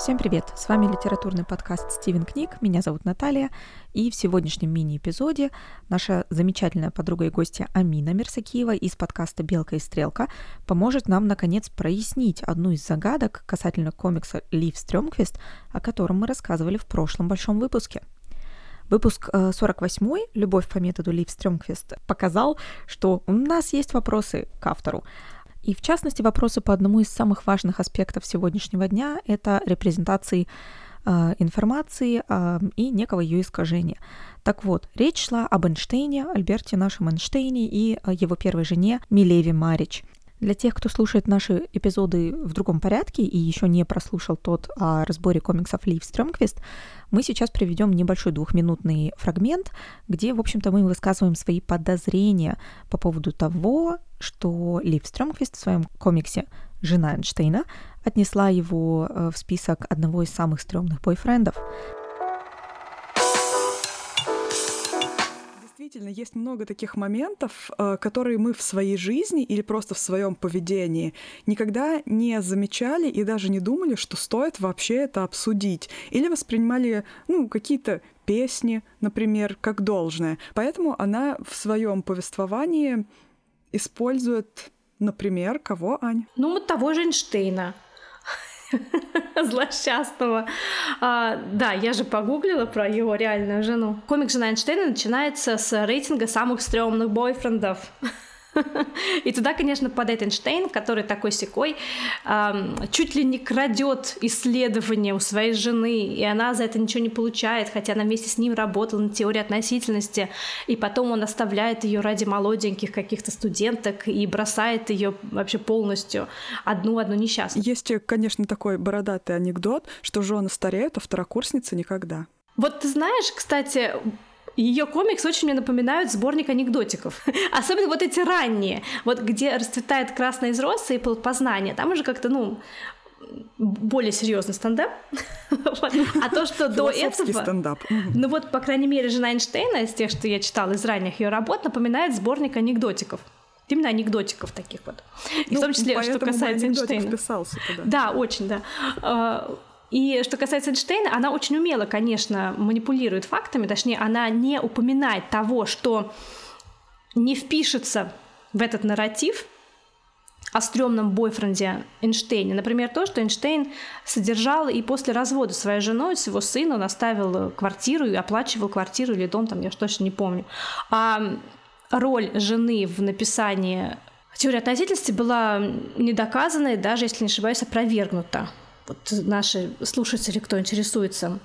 Всем привет! С вами литературный подкаст «Стивен книг». Меня зовут Наталья. И в сегодняшнем мини-эпизоде наша замечательная подруга и гостья Амина Мерсакиева из подкаста «Белка и стрелка» поможет нам, наконец, прояснить одну из загадок касательно комикса «Лив Стрёмквист», о котором мы рассказывали в прошлом большом выпуске. Выпуск 48 э, «Любовь по методу Лив Стрёмквист» показал, что у нас есть вопросы к автору. И в частности вопросы по одному из самых важных аспектов сегодняшнего дня — это репрезентации э, информации э, и некого ее искажения. Так вот, речь шла об Эйнштейне, Альберте нашем Эйнштейне и его первой жене Милеве Марич. Для тех, кто слушает наши эпизоды в другом порядке и еще не прослушал тот о разборе комиксов Лив Стрёмквист, мы сейчас приведем небольшой двухминутный фрагмент, где, в общем-то, мы высказываем свои подозрения по поводу того, что Лив Стрёмквист в своем комиксе «Жена Эйнштейна» отнесла его э, в список одного из самых стрёмных бойфрендов. Действительно, есть много таких моментов, э, которые мы в своей жизни или просто в своем поведении никогда не замечали и даже не думали, что стоит вообще это обсудить. Или воспринимали ну, какие-то песни, например, как должное. Поэтому она в своем повествовании использует, например, кого, Ань? Ну, того же Эйнштейна. злосчастного. А, да, я же погуглила про его реальную жену. Комик «Жена Эйнштейна» начинается с рейтинга самых стрёмных бойфрендов. И туда, конечно, падает Эйнштейн, который такой секой чуть ли не крадет исследования у своей жены, и она за это ничего не получает, хотя она вместе с ним работала на теории относительности, и потом он оставляет ее ради молоденьких каких-то студенток и бросает ее вообще полностью одну-одну несчастную. Есть, конечно, такой бородатый анекдот, что жены стареют, а второкурсницы никогда. Вот ты знаешь, кстати, ее комикс очень мне напоминают сборник анекдотиков. Особенно вот эти ранние, вот где расцветает красное из росы и познание. Там уже как-то, ну, более серьезный стендап. А то, что до этого... стендап. Ну вот, по крайней мере, жена Эйнштейна, из тех, что я читала из ранних ее работ, напоминает сборник анекдотиков. Именно анекдотиков таких вот. И ну, в том числе, что касается Эйнштейна. Да, очень, да. И что касается Эйнштейна, она очень умело, конечно, манипулирует фактами, точнее, она не упоминает того, что не впишется в этот нарратив о стрёмном бойфренде Эйнштейна. Например, то, что Эйнштейн содержал и после развода своей женой, своего сына, он оставил квартиру и оплачивал квартиру или дом, там, я точно не помню. А роль жены в написании теории относительности была недоказана и даже, если не ошибаюсь, опровергнута вот наши слушатели, кто интересуется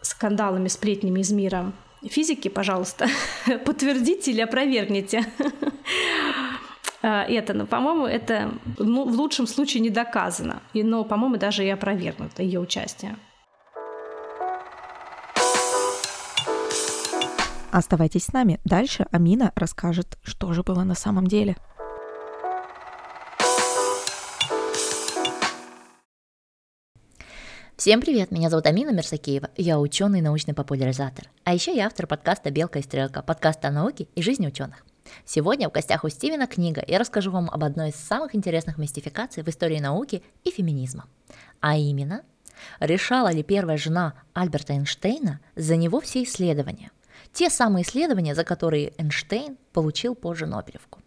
скандалами, сплетнями из мира физики, пожалуйста, подтвердите или опровергните а, это. Но, по-моему, это ну, в лучшем случае не доказано. И, но, по-моему, даже и опровергнуто ее участие. Оставайтесь с нами. Дальше Амина расскажет, что же было на самом деле. Всем привет, меня зовут Амина Мерсакеева, я ученый и научный популяризатор. А еще я автор подкаста «Белка и стрелка», подкаста о науке и жизни ученых. Сегодня в гостях у Стивена книга, я расскажу вам об одной из самых интересных мистификаций в истории науки и феминизма. А именно, решала ли первая жена Альберта Эйнштейна за него все исследования? Те самые исследования, за которые Эйнштейн получил позже Нобелевку.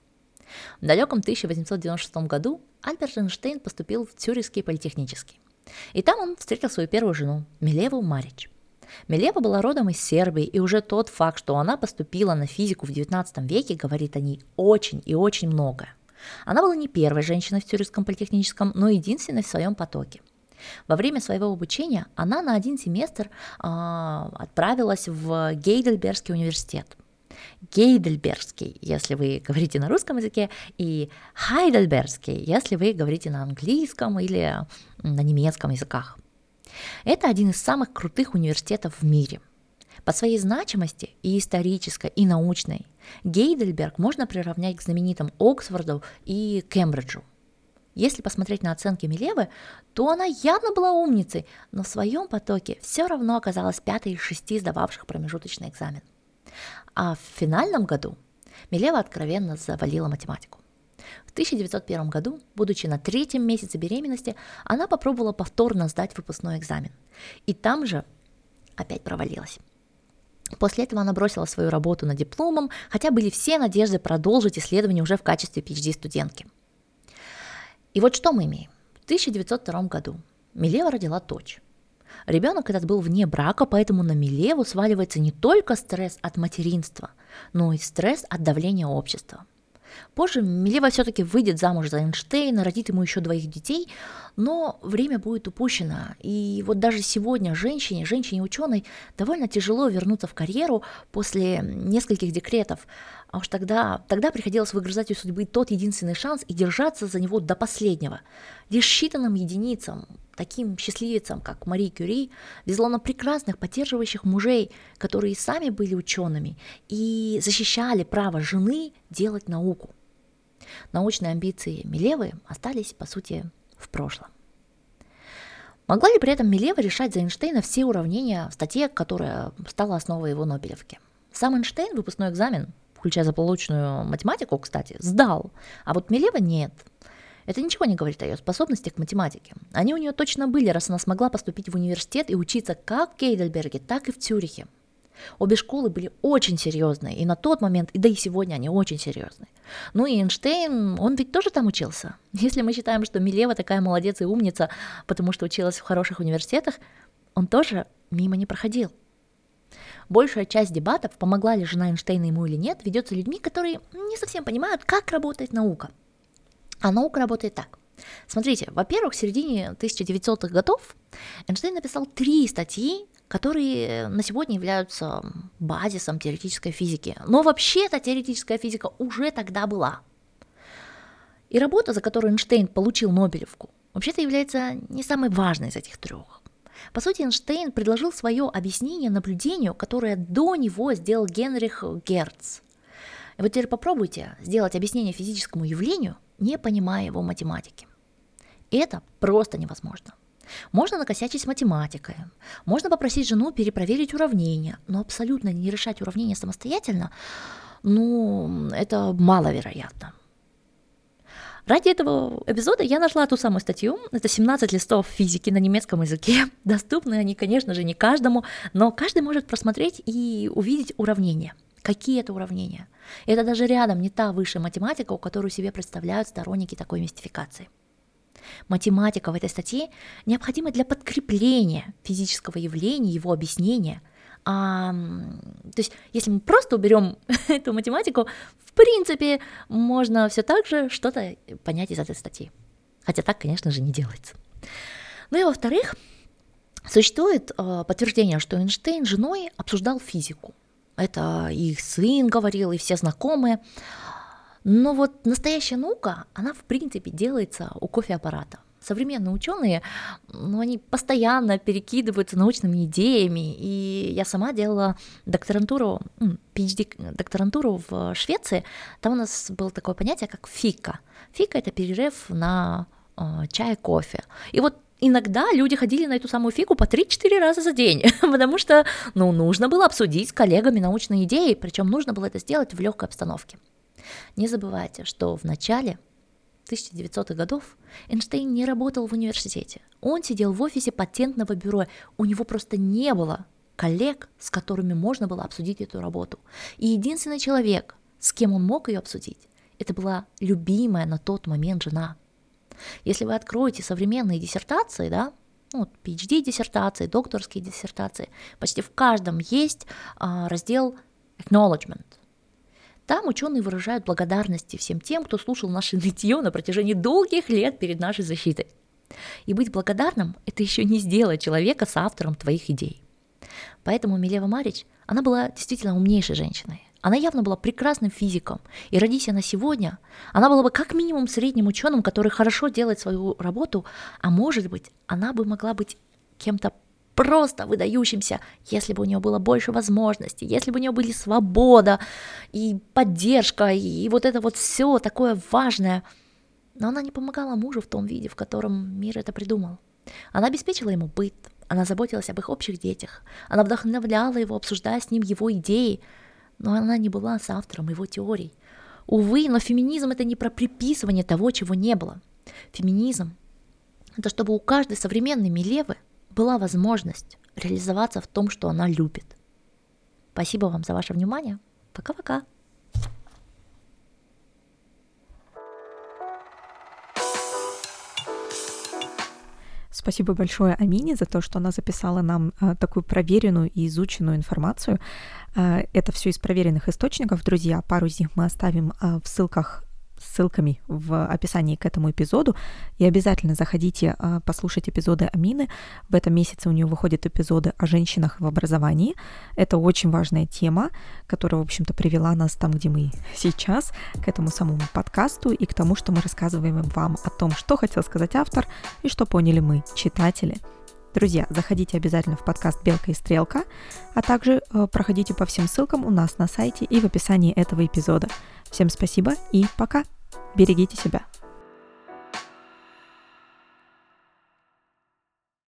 В далеком 1896 году Альберт Эйнштейн поступил в Цюрихский политехнический. И там он встретил свою первую жену, Милеву Марич. Милева была родом из Сербии, и уже тот факт, что она поступила на физику в XIX веке, говорит о ней очень и очень много. Она была не первой женщиной в Цюрихском политехническом, но единственной в своем потоке. Во время своего обучения она на один семестр э, отправилась в Гейдельбергский университет – Гейдельбергский, если вы говорите на русском языке, и Хайдельбергский, если вы говорите на английском или на немецком языках. Это один из самых крутых университетов в мире. По своей значимости и исторической, и научной Гейдельберг можно приравнять к знаменитым Оксфорду и Кембриджу. Если посмотреть на оценки Милевы, то она явно была умницей, но в своем потоке все равно оказалась пятой из шести сдававших промежуточный экзамен. А в финальном году Милева откровенно завалила математику. В 1901 году, будучи на третьем месяце беременности, она попробовала повторно сдать выпускной экзамен. И там же опять провалилась. После этого она бросила свою работу над дипломом, хотя были все надежды продолжить исследование уже в качестве PhD-студентки. И вот что мы имеем. В 1902 году Милева родила дочь. Ребенок этот был вне брака, поэтому на Милеву сваливается не только стресс от материнства, но и стресс от давления общества – Позже Милева все-таки выйдет замуж за Эйнштейна, родит ему еще двоих детей, но время будет упущено. И вот даже сегодня женщине, женщине-ученой, довольно тяжело вернуться в карьеру после нескольких декретов. А уж тогда, тогда приходилось выгрызать у судьбы тот единственный шанс и держаться за него до последнего. Лишь считанным единицам, таким счастливицам, как Мари Кюри, везло на прекрасных, поддерживающих мужей, которые сами были учеными и защищали право жены делать науку. Научные амбиции Милевы остались, по сути, в прошлом. Могла ли при этом Милева решать за Эйнштейна все уравнения в статье, которая стала основой его Нобелевки? Сам Эйнштейн выпускной экзамен, включая заполученную математику, кстати, сдал, а вот Милева нет – это ничего не говорит о ее способностях к математике. Они у нее точно были, раз она смогла поступить в университет и учиться как в Кейдельберге, так и в Цюрихе. Обе школы были очень серьезные, и на тот момент, и да и сегодня они очень серьезные. Ну и Эйнштейн, он ведь тоже там учился. Если мы считаем, что Милева такая молодец и умница, потому что училась в хороших университетах, он тоже мимо не проходил. Большая часть дебатов, помогла ли жена Эйнштейна ему или нет, ведется людьми, которые не совсем понимают, как работает наука – а наука работает так. Смотрите, во-первых, в середине 1900-х годов Эйнштейн написал три статьи, которые на сегодня являются базисом теоретической физики. Но вообще-то теоретическая физика уже тогда была. И работа, за которую Эйнштейн получил Нобелевку, вообще-то является не самой важной из этих трех. По сути, Эйнштейн предложил свое объяснение наблюдению, которое до него сделал Генрих Герц. И вот теперь попробуйте сделать объяснение физическому явлению, не понимая его математики. Это просто невозможно. Можно накосячить с математикой, можно попросить жену перепроверить уравнения, но абсолютно не решать уравнения самостоятельно, ну, это маловероятно. Ради этого эпизода я нашла ту самую статью. Это 17 листов физики на немецком языке. Доступны они, конечно же, не каждому, но каждый может просмотреть и увидеть уравнения – Какие это уравнения? Это даже рядом не та высшая математика, у которую себе представляют сторонники такой мистификации. Математика в этой статье необходима для подкрепления физического явления, его объяснения. А, то есть, если мы просто уберем эту математику, в принципе, можно все так же что-то понять из этой статьи. Хотя так, конечно же, не делается. Ну и во-вторых, существует э, подтверждение, что Эйнштейн с женой обсуждал физику. Это их сын говорил, и все знакомые. Но вот настоящая наука, она в принципе делается у кофеаппарата. Современные ученые, ну, они постоянно перекидываются научными идеями, и я сама делала докторантуру, PhD докторантуру в Швеции, там у нас было такое понятие, как фика. Фика — это перерыв на э, чай, кофе. И вот иногда люди ходили на эту самую фику по 3-4 раза за день, потому что, ну, нужно было обсудить с коллегами научные идеи, причем нужно было это сделать в легкой обстановке. Не забывайте, что в начале 1900-х годов Эйнштейн не работал в университете. Он сидел в офисе патентного бюро. У него просто не было коллег, с которыми можно было обсудить эту работу. И единственный человек, с кем он мог ее обсудить, это была любимая на тот момент жена – если вы откроете современные диссертации, да, ну, PhD-диссертации, докторские диссертации, почти в каждом есть а, раздел acknowledgement. Там ученые выражают благодарности всем тем, кто слушал наше нытье на протяжении долгих лет перед нашей защитой. И быть благодарным – это еще не сделать человека с автором твоих идей. Поэтому Милева Марич, она была действительно умнейшей женщиной. Она явно была прекрасным физиком. И родись она сегодня, она была бы как минимум средним ученым, который хорошо делает свою работу, а может быть, она бы могла быть кем-то просто выдающимся, если бы у нее было больше возможностей, если бы у нее были свобода и поддержка, и вот это вот все такое важное. Но она не помогала мужу в том виде, в котором мир это придумал. Она обеспечила ему быт, она заботилась об их общих детях, она вдохновляла его, обсуждая с ним его идеи, но она не была с автором его теорий. Увы, но феминизм это не про приписывание того, чего не было. Феминизм — это чтобы у каждой современной Милевы была возможность реализоваться в том, что она любит. Спасибо вам за ваше внимание. Пока-пока. Спасибо большое Амине за то, что она записала нам а, такую проверенную и изученную информацию. А, это все из проверенных источников, друзья. Пару из них мы оставим а, в ссылках ссылками в описании к этому эпизоду. И обязательно заходите а, послушать эпизоды Амины. В этом месяце у нее выходят эпизоды о женщинах в образовании. Это очень важная тема, которая, в общем-то, привела нас там, где мы сейчас, к этому самому подкасту и к тому, что мы рассказываем вам о том, что хотел сказать автор и что поняли мы, читатели. Друзья, заходите обязательно в подкаст «Белка и стрелка», а также э, проходите по всем ссылкам у нас на сайте и в описании этого эпизода. Всем спасибо и пока! Берегите себя!